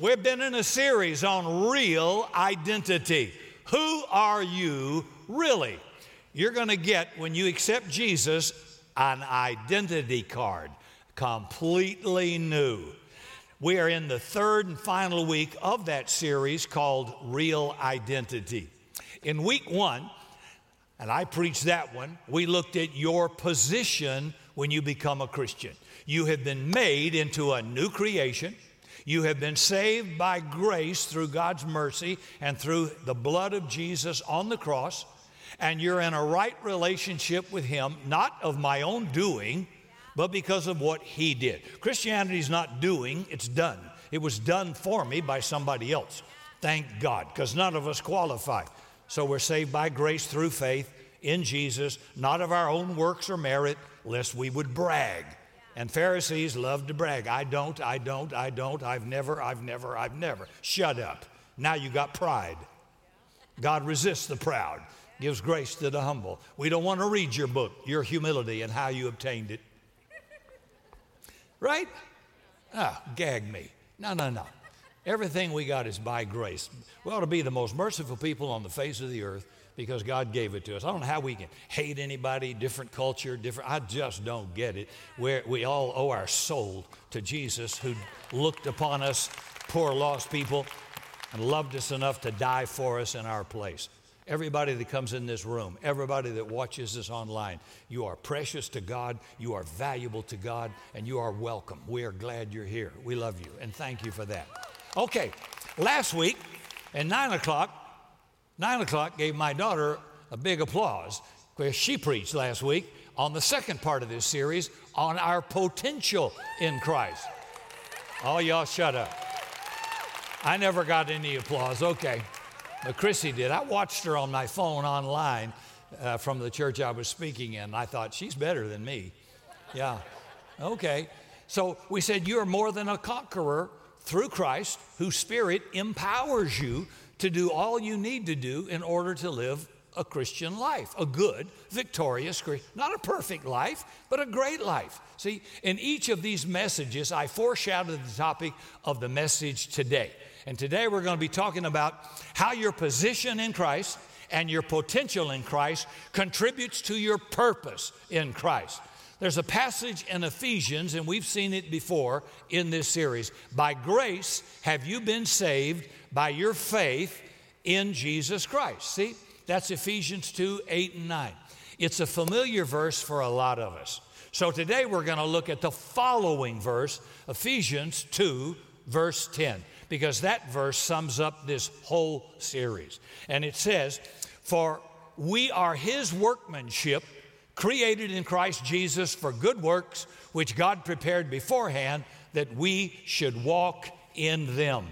We've been in a series on real identity. Who are you really? You're going to get, when you accept Jesus, an identity card, completely new. We are in the third and final week of that series called Real Identity. In week one, and I preached that one, we looked at your position when you become a Christian. You have been made into a new creation. You have been saved by grace through God's mercy and through the blood of Jesus on the cross. And you're in a right relationship with Him, not of my own doing, but because of what He did. Christianity is not doing, it's done. It was done for me by somebody else. Thank God, because none of us qualify. So we're saved by grace through faith in Jesus, not of our own works or merit, lest we would brag. And Pharisees love to brag. I don't, I don't, I don't, I've never, I've never, I've never. Shut up. Now you got pride. God resists the proud, gives grace to the humble. We don't want to read your book, your humility and how you obtained it. Right? Ah, gag me. No, no, no. Everything we got is by grace. We ought to be the most merciful people on the face of the earth because God gave it to us. I don't know how we can hate anybody, different culture, different. I just don't get it. Where we all owe our soul to Jesus, who looked upon us, poor lost people, and loved us enough to die for us in our place. Everybody that comes in this room, everybody that watches this online, you are precious to God, you are valuable to God, and you are welcome. We are glad you're here. We love you, and thank you for that. Okay, last week at 9 o'clock, Nine o'clock gave my daughter a big applause because she preached last week on the second part of this series on our potential in Christ. Oh, y'all shut up. I never got any applause. Okay. But Chrissy did. I watched her on my phone online uh, from the church I was speaking in. I thought, she's better than me. Yeah. Okay. So we said, You're more than a conqueror through Christ, whose spirit empowers you to do all you need to do in order to live a Christian life, a good, victorious, not a perfect life, but a great life. See, in each of these messages, I foreshadowed the topic of the message today. And today we're going to be talking about how your position in Christ and your potential in Christ contributes to your purpose in Christ. There's a passage in Ephesians, and we've seen it before in this series. By grace have you been saved by your faith in Jesus Christ. See, that's Ephesians 2 8 and 9. It's a familiar verse for a lot of us. So today we're going to look at the following verse, Ephesians 2, verse 10, because that verse sums up this whole series. And it says, For we are his workmanship created in Christ Jesus for good works, which God prepared beforehand that we should walk in them.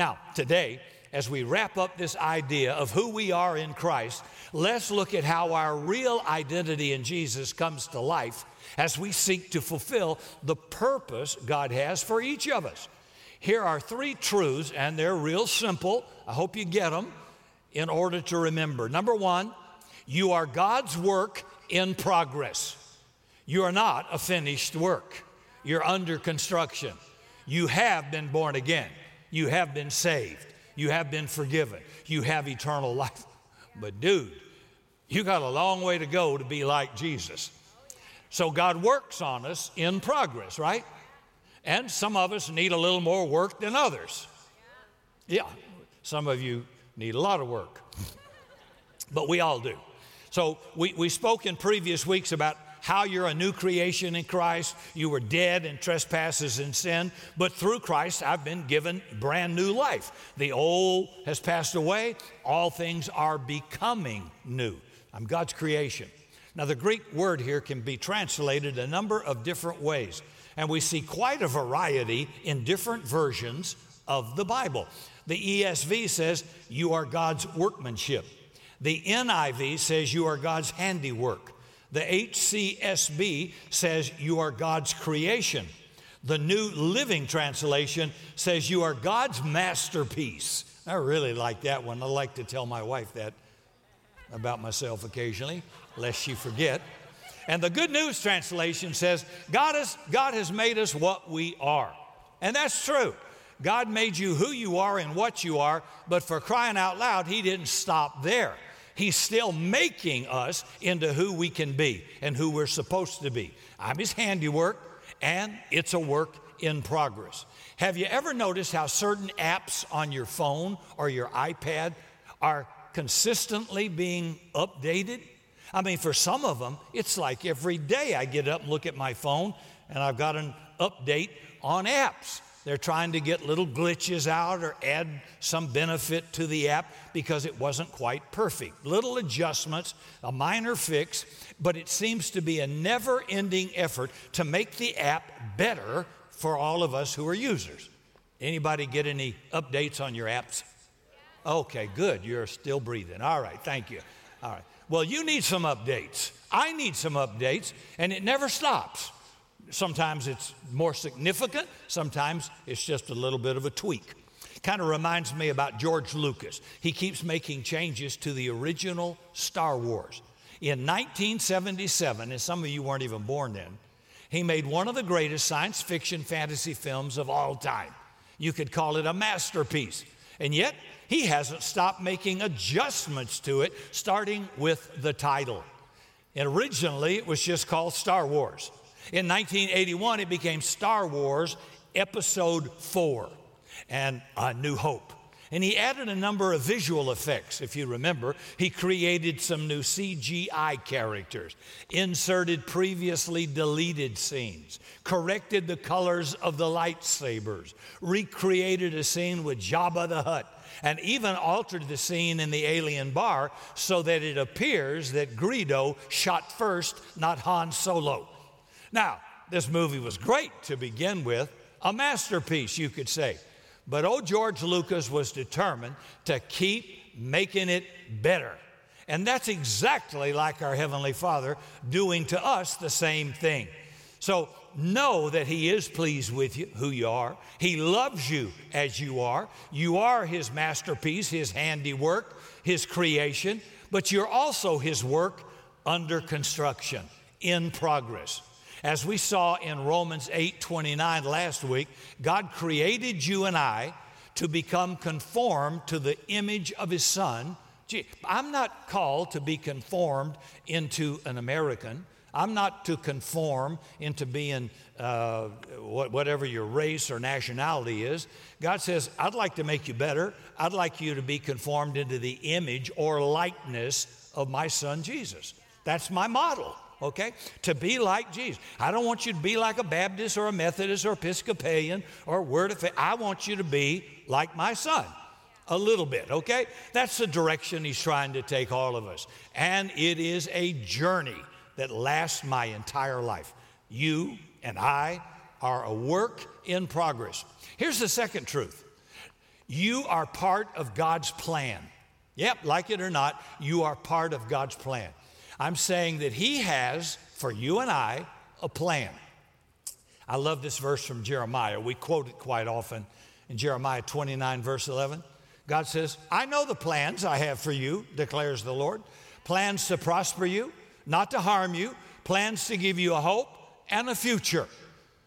Now, today, as we wrap up this idea of who we are in Christ, let's look at how our real identity in Jesus comes to life as we seek to fulfill the purpose God has for each of us. Here are three truths, and they're real simple. I hope you get them in order to remember. Number one, you are God's work in progress. You are not a finished work, you're under construction. You have been born again, you have been saved, you have been forgiven, you have eternal life. But, dude, you got a long way to go to be like Jesus. So, God works on us in progress, right? And some of us need a little more work than others. Yeah, some of you need a lot of work, but we all do. So we, we spoke in previous weeks about how you're a new creation in Christ. You were dead in trespasses and sin, but through Christ, I've been given brand new life. The old has passed away, all things are becoming new. I'm God's creation. Now, the Greek word here can be translated a number of different ways, and we see quite a variety in different versions of the Bible. The ESV says, You are God's workmanship. The NIV says you are God's handiwork. The HCSB says you are God's creation. The New Living Translation says you are God's masterpiece. I really like that one. I like to tell my wife that about myself occasionally, lest she forget. And the Good News Translation says God has, God has made us what we are. And that's true. God made you who you are and what you are, but for crying out loud, He didn't stop there. He's still making us into who we can be and who we're supposed to be. I'm His handiwork, and it's a work in progress. Have you ever noticed how certain apps on your phone or your iPad are consistently being updated? I mean, for some of them, it's like every day I get up and look at my phone and I've got an update on apps. They're trying to get little glitches out or add some benefit to the app because it wasn't quite perfect. Little adjustments, a minor fix, but it seems to be a never ending effort to make the app better for all of us who are users. Anybody get any updates on your apps? Okay, good. You're still breathing. All right, thank you. All right. Well, you need some updates. I need some updates, and it never stops. Sometimes it's more significant, sometimes it's just a little bit of a tweak. Kind of reminds me about George Lucas. He keeps making changes to the original Star Wars. In 1977, and some of you weren't even born then, he made one of the greatest science fiction fantasy films of all time. You could call it a masterpiece. And yet, he hasn't stopped making adjustments to it, starting with the title. And originally, it was just called Star Wars. In 1981, it became Star Wars Episode 4 and A New Hope. And he added a number of visual effects, if you remember. He created some new CGI characters, inserted previously deleted scenes, corrected the colors of the lightsabers, recreated a scene with Jabba the Hutt, and even altered the scene in the alien bar so that it appears that Greedo shot first, not Han Solo. Now, this movie was great to begin with, a masterpiece, you could say. But old George Lucas was determined to keep making it better. And that's exactly like our Heavenly Father doing to us the same thing. So know that He is pleased with you, who you are. He loves you as you are. You are His masterpiece, His handiwork, His creation, but you're also His work under construction, in progress. As we saw in Romans 8 29 last week, God created you and I to become conformed to the image of His Son. Gee, I'm not called to be conformed into an American. I'm not to conform into being uh, whatever your race or nationality is. God says, I'd like to make you better. I'd like you to be conformed into the image or likeness of my son Jesus. That's my model okay? To be like Jesus. I don't want you to be like a Baptist or a Methodist or Episcopalian or Word of Faith. I want you to be like my son. A little bit, okay? That's the direction he's trying to take all of us. And it is a journey that lasts my entire life. You and I are a work in progress. Here's the second truth you are part of God's plan. Yep, like it or not, you are part of God's plan. I'm saying that He has, for you and I, a plan. I love this verse from Jeremiah. We quote it quite often in Jeremiah 29, verse 11. God says, I know the plans I have for you, declares the Lord plans to prosper you, not to harm you, plans to give you a hope and a future.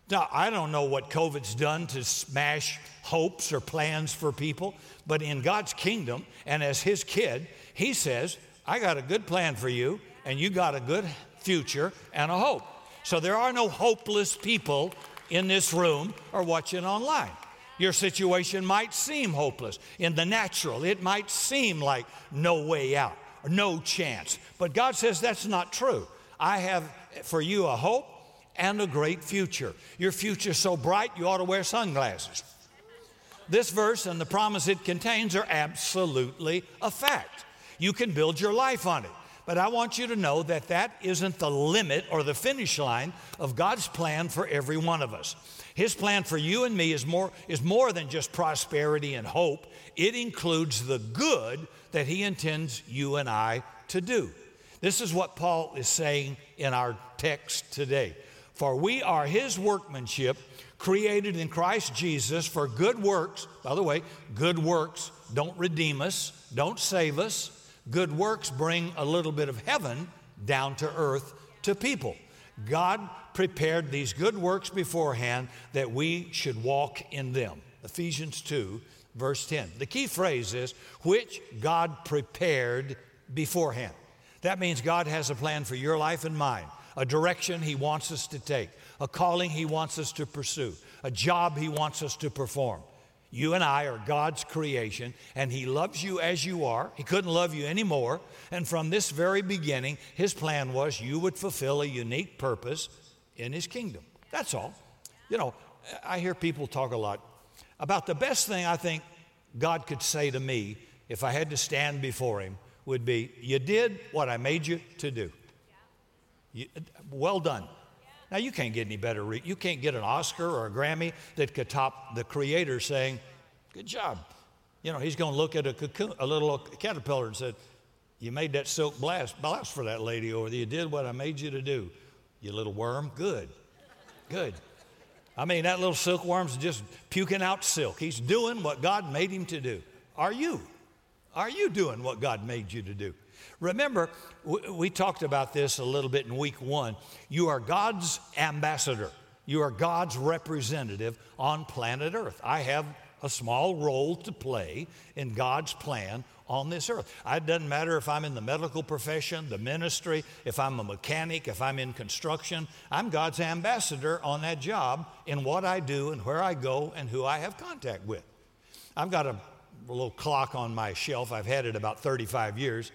Now, I don't know what COVID's done to smash hopes or plans for people, but in God's kingdom and as His kid, He says, I got a good plan for you and you got a good future and a hope. So there are no hopeless people in this room or watching online. Your situation might seem hopeless. In the natural, it might seem like no way out, no chance. But God says that's not true. I have for you a hope and a great future. Your future's so bright you ought to wear sunglasses. This verse and the promise it contains are absolutely a fact. You can build your life on it. But I want you to know that that isn't the limit or the finish line of God's plan for every one of us. His plan for you and me is more, is more than just prosperity and hope, it includes the good that He intends you and I to do. This is what Paul is saying in our text today. For we are His workmanship, created in Christ Jesus for good works. By the way, good works don't redeem us, don't save us Good works bring a little bit of heaven down to earth to people. God prepared these good works beforehand that we should walk in them. Ephesians 2, verse 10. The key phrase is, which God prepared beforehand. That means God has a plan for your life and mine, a direction He wants us to take, a calling He wants us to pursue, a job He wants us to perform. You and I are God's creation, and He loves you as you are. He couldn't love you any more. And from this very beginning, His plan was you would fulfill a unique purpose in His kingdom. That's all. You know, I hear people talk a lot about the best thing I think God could say to me if I had to stand before Him would be, You did what I made you to do. You, well done. Now, you can't get any better. Re- you can't get an Oscar or a Grammy that could top the creator saying, Good job. You know, he's going to look at a, cocoon, a little caterpillar and said, You made that silk blouse, blouse for that lady over there. You did what I made you to do. You little worm. Good. Good. I mean, that little silkworm's just puking out silk. He's doing what God made him to do. Are you? Are you doing what God made you to do? Remember, we talked about this a little bit in week one. You are God's ambassador, you are God's representative on planet Earth. I have a small role to play in God's plan on this earth. It doesn't matter if I'm in the medical profession, the ministry, if I'm a mechanic, if I'm in construction. I'm God's ambassador on that job in what I do and where I go and who I have contact with. I've got a little clock on my shelf. I've had it about 35 years.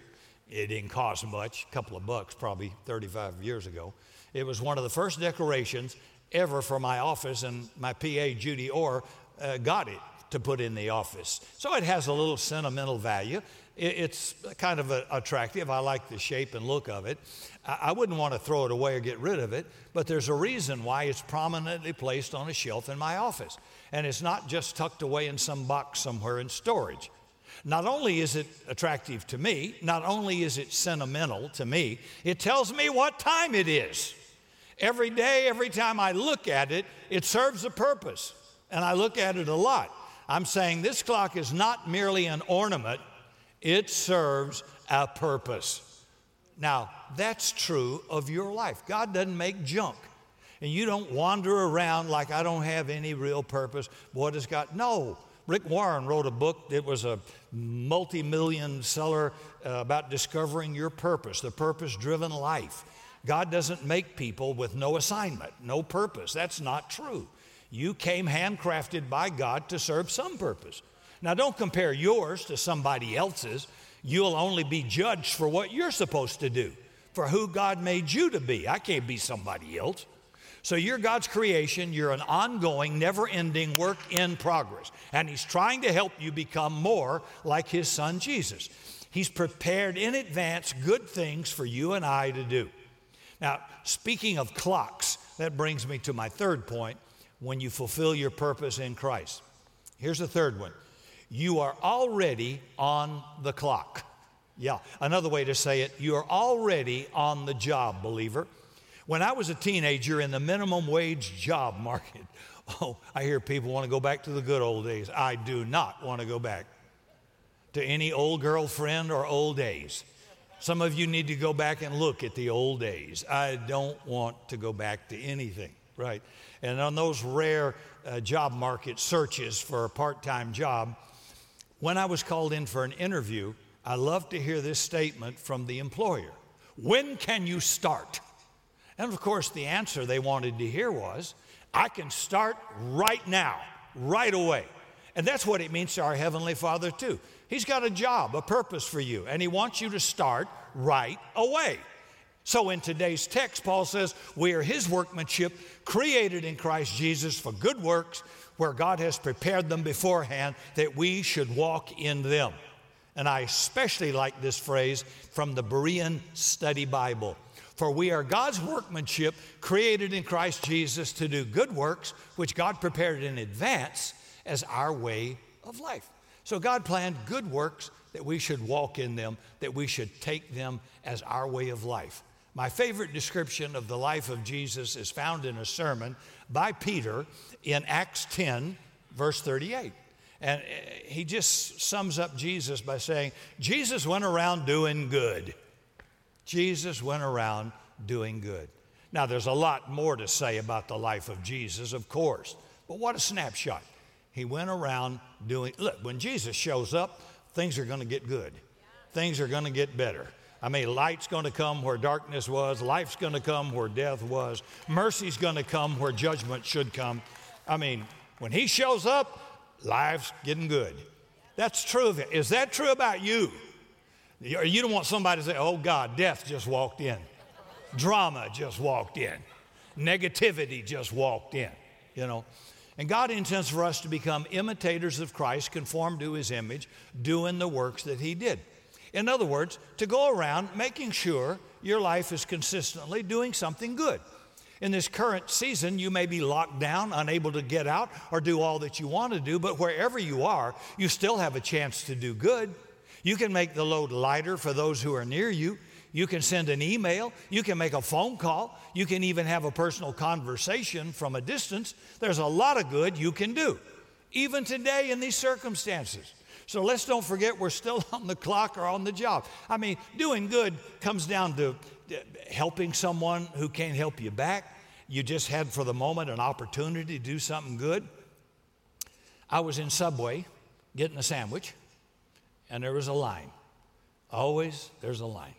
It didn't cost much, a couple of bucks probably 35 years ago. It was one of the first decorations ever for my office, and my PA, Judy Orr, uh, got it to put in the office. So it has a little sentimental value. It's kind of attractive. I like the shape and look of it. I wouldn't want to throw it away or get rid of it, but there's a reason why it's prominently placed on a shelf in my office. And it's not just tucked away in some box somewhere in storage. Not only is it attractive to me, not only is it sentimental to me, it tells me what time it is. Every day, every time I look at it, it serves a purpose. And I look at it a lot. I'm saying this clock is not merely an ornament, it serves a purpose. Now, that's true of your life. God doesn't make junk. And you don't wander around like I don't have any real purpose. What has God? No. Rick Warren wrote a book that was a multi million seller uh, about discovering your purpose, the purpose driven life. God doesn't make people with no assignment, no purpose. That's not true. You came handcrafted by God to serve some purpose. Now, don't compare yours to somebody else's. You'll only be judged for what you're supposed to do, for who God made you to be. I can't be somebody else. So you're God's creation. You're an ongoing, never ending work in progress. And He's trying to help you become more like His Son Jesus. He's prepared in advance good things for you and I to do. Now, speaking of clocks, that brings me to my third point when you fulfill your purpose in Christ. Here's the third one you are already on the clock. Yeah, another way to say it, you are already on the job, believer. When I was a teenager in the minimum wage job market, oh, I hear people want to go back to the good old days. I do not want to go back to any old girlfriend or old days. Some of you need to go back and look at the old days. I don't want to go back to anything, right? And on those rare uh, job market searches for a part time job, when I was called in for an interview, I love to hear this statement from the employer When can you start? And of course, the answer they wanted to hear was, I can start right now, right away. And that's what it means to our Heavenly Father, too. He's got a job, a purpose for you, and He wants you to start right away. So in today's text, Paul says, We are His workmanship, created in Christ Jesus for good works, where God has prepared them beforehand that we should walk in them. And I especially like this phrase from the Berean Study Bible. For we are God's workmanship, created in Christ Jesus to do good works, which God prepared in advance as our way of life. So God planned good works that we should walk in them, that we should take them as our way of life. My favorite description of the life of Jesus is found in a sermon by Peter in Acts 10, verse 38. And eh, he just sums up Jesus by saying, Jesus went around doing good. Jesus went around doing good. Now, there's a lot more to say about the life of Jesus, of course, but what a snapshot. He went around doing, look, when Jesus shows up, things are going to get good. Things are going to get better. I mean, light's going to come where darkness was, life's going to come where death was, mercy's going to come where judgment should come. I mean, when he shows up, life's getting good. That's true of it. Is that true about you? You don't want somebody to say, oh God, death just walked in, drama just walked in, negativity just walked in, you know. And God intends for us to become imitators of Christ, conform to his image, doing the works that he did. In other words, to go around making sure your life is consistently doing something good. In this current season, you may be locked down, unable to get out or do all that you want to do, but wherever you are, you still have a chance to do good. You can make the load lighter for those who are near you. You can send an email. You can make a phone call. You can even have a personal conversation from a distance. There's a lot of good you can do, even today in these circumstances. So let's don't forget we're still on the clock or on the job. I mean, doing good comes down to uh, helping someone who can't help you back. You just had for the moment an opportunity to do something good. I was in Subway getting a sandwich, and there was a line. Always there's a line.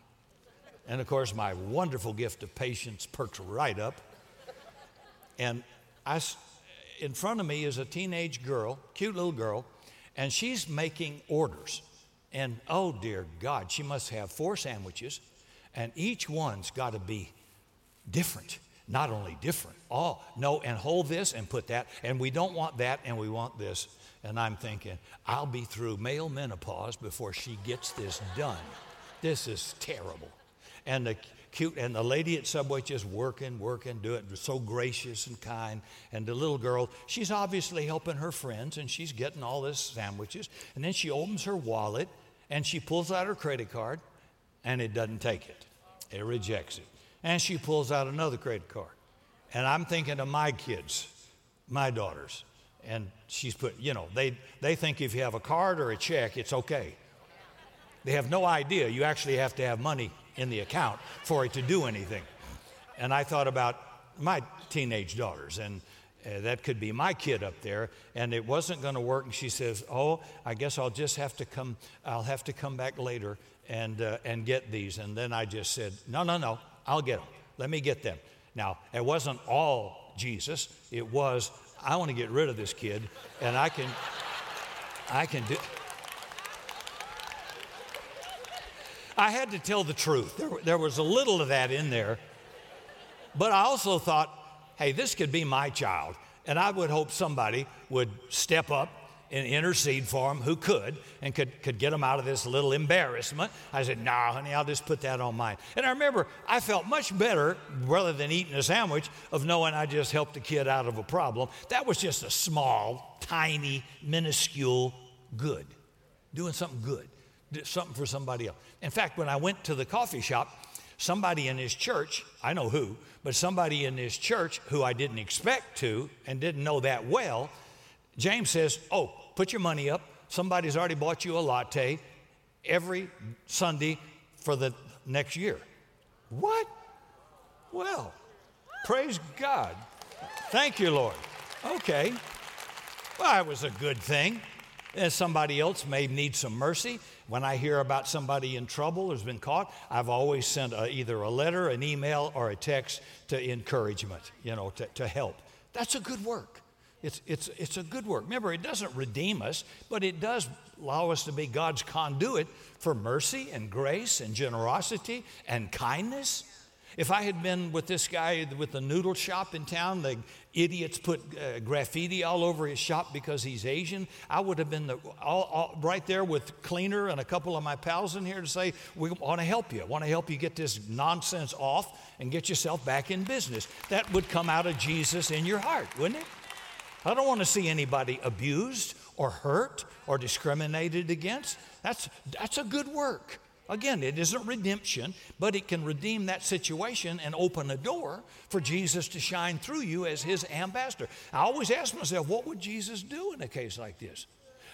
And of course, my wonderful gift of patience perked right up. And I, in front of me is a teenage girl, cute little girl, and she's making orders. And oh dear God, she must have four sandwiches, and each one's got to be different. Not only different, oh, no, and hold this and put that, and we don't want that, and we want this. And I'm thinking, I'll be through male menopause before she gets this done. This is terrible and the cute and the lady at Subway just working, working, doing it so gracious and kind. And the little girl, she's obviously helping her friends and she's getting all this sandwiches. And then she opens her wallet and she pulls out her credit card and it doesn't take it. It rejects it. And she pulls out another credit card. And I'm thinking of my kids, my daughters. And she's put, you know, they, they think if you have a card or a check, it's okay. They have no idea you actually have to have money in the account for it to do anything. And I thought about my teenage daughters, and uh, that could be my kid up there, and it wasn't going to work. And she says, "Oh, I guess I'll just have to come. I'll have to come back later and uh, and get these." And then I just said, "No, no, no. I'll get them. Let me get them." Now it wasn't all Jesus. It was I want to get rid of this kid, and I can, I can do. I had to tell the truth. There, there was a little of that in there. But I also thought, hey, this could be my child. And I would hope somebody would step up and intercede for him who could and could, could get him out of this little embarrassment. I said, nah, honey, I'll just put that on mine. And I remember I felt much better rather than eating a sandwich of knowing I just helped a kid out of a problem. That was just a small, tiny, minuscule good, doing something good something for somebody else. In fact, when I went to the coffee shop, somebody in his church, I know who, but somebody in his church who I didn't expect to and didn't know that well, James says, Oh, put your money up. Somebody's already bought you a latte every Sunday for the next year. What? Well, praise God. Thank you, Lord. Okay. Well, that was a good thing. And somebody else may need some mercy. When I hear about somebody in trouble who's been caught, I've always sent a, either a letter, an email, or a text to encouragement, you know, to, to help. That's a good work. It's, it's, it's a good work. Remember, it doesn't redeem us, but it does allow us to be God's conduit for mercy and grace and generosity and kindness if I had been with this guy with the noodle shop in town, the idiots put uh, graffiti all over his shop because he's Asian, I would have been the, all, all, right there with Cleaner and a couple of my pals in here to say, We want to help you. want to help you get this nonsense off and get yourself back in business. That would come out of Jesus in your heart, wouldn't it? I don't want to see anybody abused or hurt or discriminated against. That's, that's a good work. Again, it isn't redemption, but it can redeem that situation and open a door for Jesus to shine through you as his ambassador. I always ask myself, what would Jesus do in a case like this?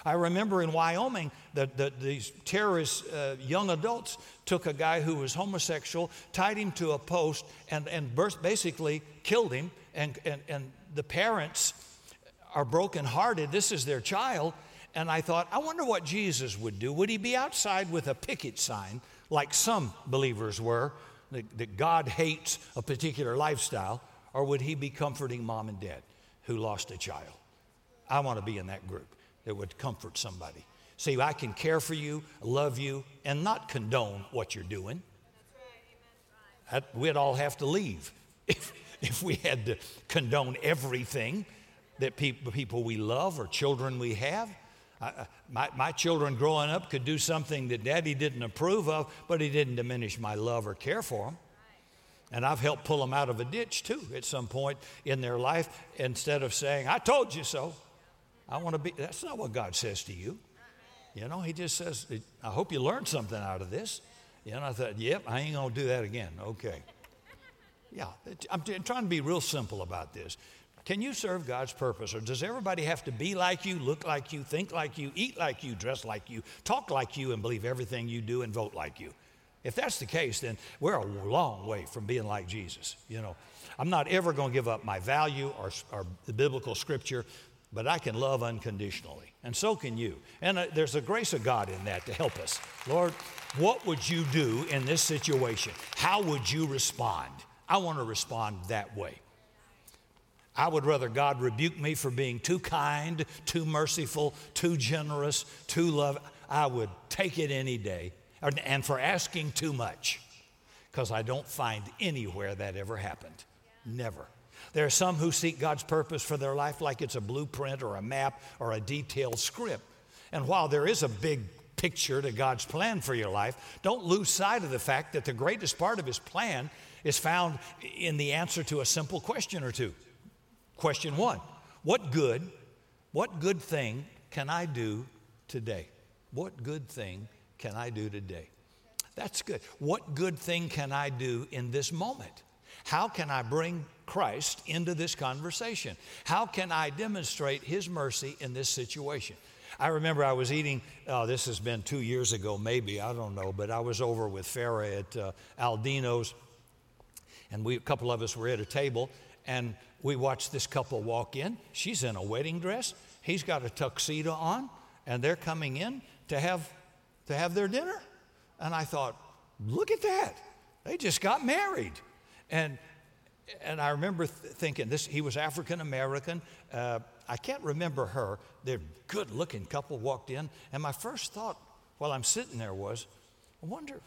I remember in Wyoming that the, these terrorist uh, young adults took a guy who was homosexual, tied him to a post, and, and basically killed him. And, and, and the parents are brokenhearted. This is their child. And I thought, I wonder what Jesus would do. Would he be outside with a picket sign, like some believers were, that, that God hates a particular lifestyle? Or would he be comforting mom and dad who lost a child? I want to be in that group that would comfort somebody. See, I can care for you, love you, and not condone what you're doing. That, we'd all have to leave if, if we had to condone everything that people, people we love or children we have. I, uh, my, my children growing up could do something that daddy didn't approve of, but he didn't diminish my love or care for them. And I've helped pull them out of a ditch too at some point in their life instead of saying, I told you so. I want to be, that's not what God says to you. You know, He just says, I hope you learned something out of this. You know, I thought, yep, I ain't going to do that again. Okay. Yeah, I'm trying to be real simple about this. Can you serve God's purpose? Or does everybody have to be like you, look like you, think like you, eat like you, dress like you, talk like you, and believe everything you do and vote like you? If that's the case, then we're a long way from being like Jesus. You know, I'm not ever going to give up my value or, or the biblical scripture, but I can love unconditionally. And so can you. And uh, there's a grace of God in that to help us. Lord, what would you do in this situation? How would you respond? I want to respond that way. I would rather God rebuke me for being too kind, too merciful, too generous, too loving. I would take it any day. And for asking too much, because I don't find anywhere that ever happened. Never. There are some who seek God's purpose for their life like it's a blueprint or a map or a detailed script. And while there is a big picture to God's plan for your life, don't lose sight of the fact that the greatest part of His plan is found in the answer to a simple question or two. Question one What good, what good thing can I do today? What good thing can I do today? That's good. What good thing can I do in this moment? How can I bring Christ into this conversation? How can I demonstrate His mercy in this situation? I remember I was eating, oh, this has been two years ago, maybe, I don't know, but I was over with Farah at uh, Aldino's, and we, a couple of us were at a table, and we watched this couple walk in. She's in a wedding dress, he's got a tuxedo on, and they're coming in to have, to have their dinner. And I thought, look at that. They just got married. And, and I remember th- thinking, this, he was African American. Uh, I can't remember her. They're a good looking couple walked in. And my first thought while I'm sitting there was, I wonder,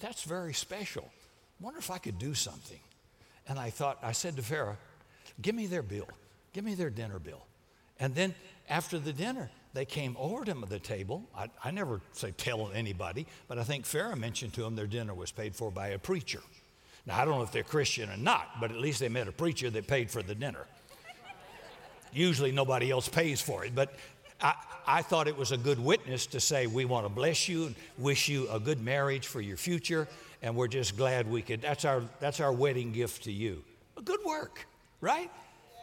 that's very special. I wonder if I could do something. And I thought, I said to Farah, give me their bill, give me their dinner bill. And then after the dinner, they came over to the table. I, I never say tell anybody, but I think Farah mentioned to them their dinner was paid for by a preacher. Now, I don't know if they're Christian or not, but at least they met a preacher that paid for the dinner. Usually nobody else pays for it, but I, I, thought it was a good witness to say, We want to bless you and wish you a good marriage for your future and we're just glad we could. That's our, that's our wedding gift to you. Good work, right?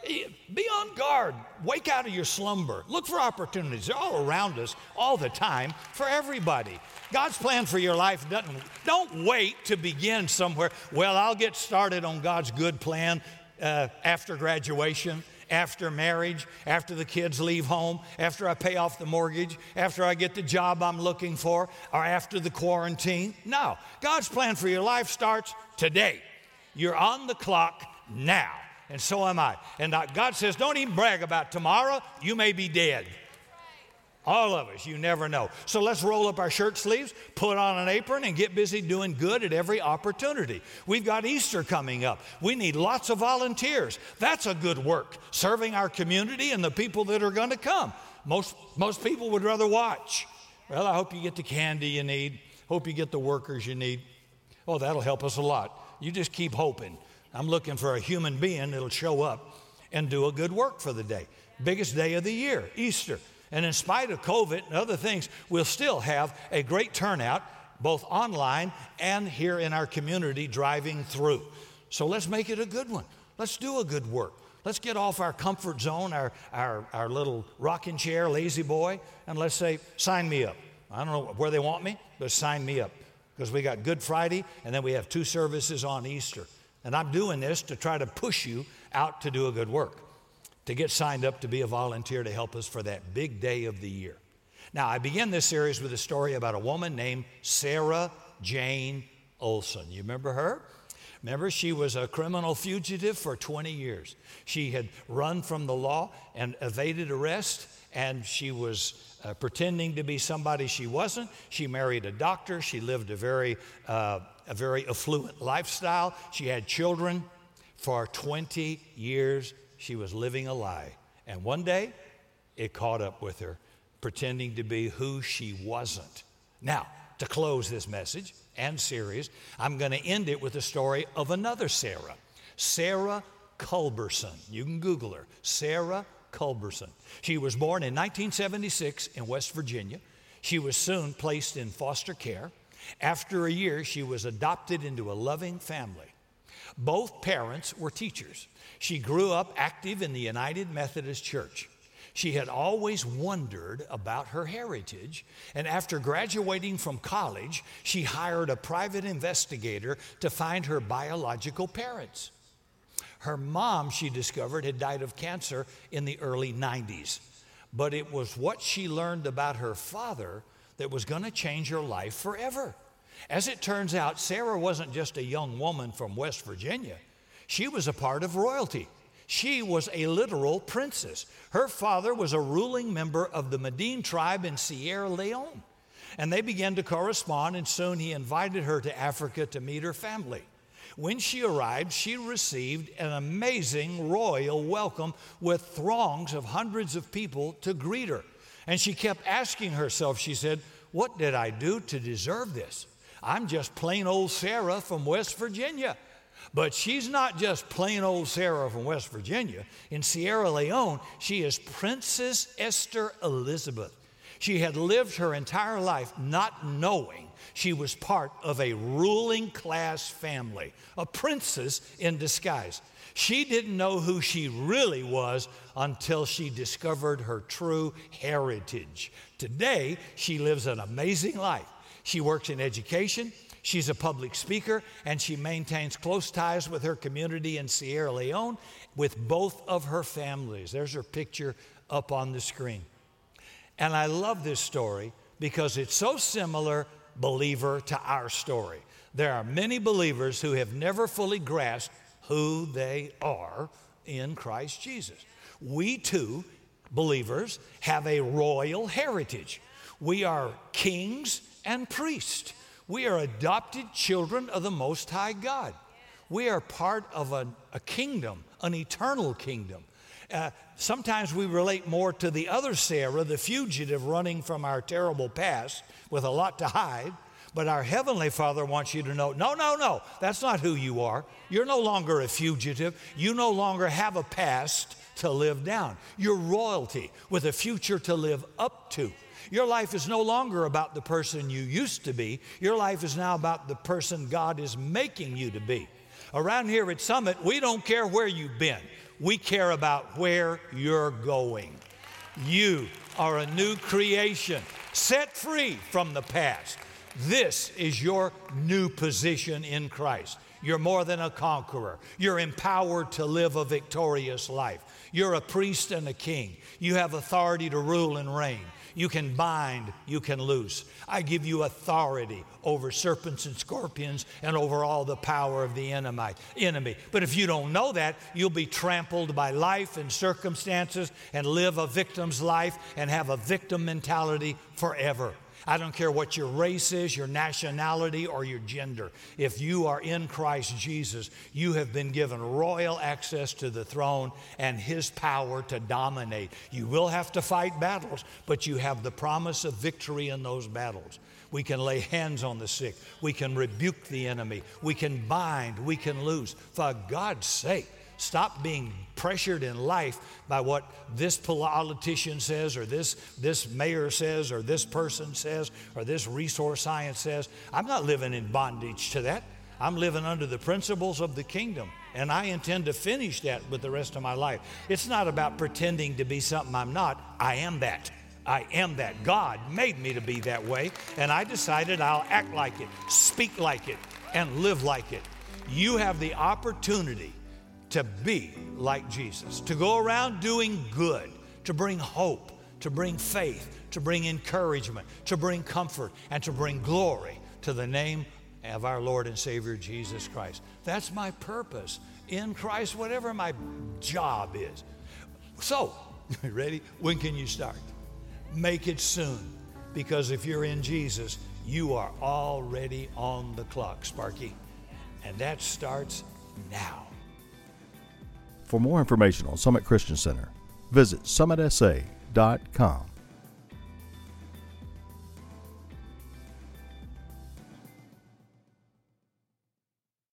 Be on guard. Wake out of your slumber. Look for opportunities. They're all around us all the time for everybody. God's plan for your life doesn't, don't wait to begin somewhere. Well, I'll get started on God's good plan uh, after graduation after marriage, after the kids leave home, after I pay off the mortgage, after I get the job I'm looking for, or after the quarantine. No, God's plan for your life starts today. You're on the clock now, and so am I. And God says, don't even brag about tomorrow, you may be dead. All of us, you never know. So let's roll up our shirt sleeves, put on an apron, and get busy doing good at every opportunity. We've got Easter coming up. We need lots of volunteers. That's a good work, serving our community and the people that are going to come. Most, most people would rather watch. Well, I hope you get the candy you need. Hope you get the workers you need. Oh, that'll help us a lot. You just keep hoping. I'm looking for a human being that'll show up and do a good work for the day. Biggest day of the year, Easter. And in spite of COVID and other things, we'll still have a great turnout, both online and here in our community driving through. So let's make it a good one. Let's do a good work. Let's get off our comfort zone, our, our, our little rocking chair, lazy boy, and let's say, sign me up. I don't know where they want me, but sign me up. Because we got Good Friday, and then we have two services on Easter. And I'm doing this to try to push you out to do a good work. to get signed up to be a volunteer to help us for that big day of the year. Now, I begin this series with a story about a woman named Sarah Jane Olson. You remember her? Remember, she was a criminal fugitive for 20 years. She had run from the law and evaded arrest, and she was uh, pretending to be somebody she wasn't. She married a doctor. She lived a very, uh, a very affluent lifestyle. She had children. For 20 years, she was living a lie. And one day, it caught up with her, pretending to be who she wasn't. Now, to close this message and series, I'm going to end it with the story of another Sarah, Sarah Culberson. You can Google her, Sarah Culberson. She was born in 1976 in West Virginia. She was soon placed in foster care. After a year, she was adopted into a loving family. Both parents were teachers. She grew up active in the United Methodist Church. She had always wondered about her heritage, and after graduating from college, she hired a private investigator to find her biological parents. Her mom, she discovered, had died of cancer in the early 90s, but it was what she learned about her father that was going to change her life forever. As it turns out, Sarah wasn't just a young woman from West Virginia, she was a part of royalty. She was a literal princess. Her father was a ruling member of the Medine tribe in Sierra Leone. And they began to correspond, and soon he invited her to Africa to meet her family. When she arrived, she received an amazing royal welcome with throngs of hundreds of people to greet her. And she kept asking herself, she said, What did I do to deserve this? I'm just plain old Sarah from West Virginia. But she's not just plain old Sarah from West Virginia. In Sierra Leone, she is Princess Esther Elizabeth. She had lived her entire life not knowing she was part of a ruling class family, a princess in disguise. She didn't know who she really was until she discovered her true heritage. Today, she lives an amazing life. She works in education, She's a public speaker and she maintains close ties with her community in Sierra Leone with both of her families. There's her picture up on the screen. And I love this story because it's so similar, believer, to our story. There are many believers who have never fully grasped who they are in Christ Jesus. We too, believers, have a royal heritage. We are kings and priests. We are adopted children of the Most High God. We are part of a, a kingdom, an eternal kingdom. Uh, sometimes we relate more to the other Sarah, the fugitive running from our terrible past with a lot to hide. But our Heavenly Father wants you to know no, no, no, that's not who you are. You're no longer a fugitive. You no longer have a past to live down. You're royalty with a future to live up to. Your life is no longer about the person you used to be. Your life is now about the person God is making you to be. Around here at Summit, we don't care where you've been, we care about where you're going. You are a new creation, set free from the past. This is your new position in Christ. You're more than a conqueror. You're empowered to live a victorious life. You're a priest and a king. You have authority to rule and reign. You can bind, you can loose. I give you authority over serpents and scorpions and over all the power of the enemy. enemy. But if you don't know that, you'll be trampled by life and circumstances and live a victim's life and have a victim mentality forever. I don't care what your race is, your nationality, or your gender. If you are in Christ Jesus, you have been given royal access to the throne and his power to dominate. You will have to fight battles, but you have the promise of victory in those battles. We can lay hands on the sick. We can rebuke the enemy. We can bind. We can loose. For God's sake, Stop being pressured in life by what this politician says, or this, this mayor says, or this person says, or this resource science says. I'm not living in bondage to that. I'm living under the principles of the kingdom, and I intend to finish that with the rest of my life. It's not about pretending to be something I'm not. I am that. I am that. God made me to be that way, and I decided I'll act like it, speak like it, and live like it. You have the opportunity to be like Jesus, to go around doing good, to bring hope, to bring faith, to bring encouragement, to bring comfort, and to bring glory to the name of our Lord and Savior Jesus Christ. That's my purpose in Christ, whatever my job is. So, ready? When can you start? Make it soon, because if you're in Jesus, you are already on the clock, Sparky. And that starts now. For more information on Summit Christian Center, visit summitsa.com.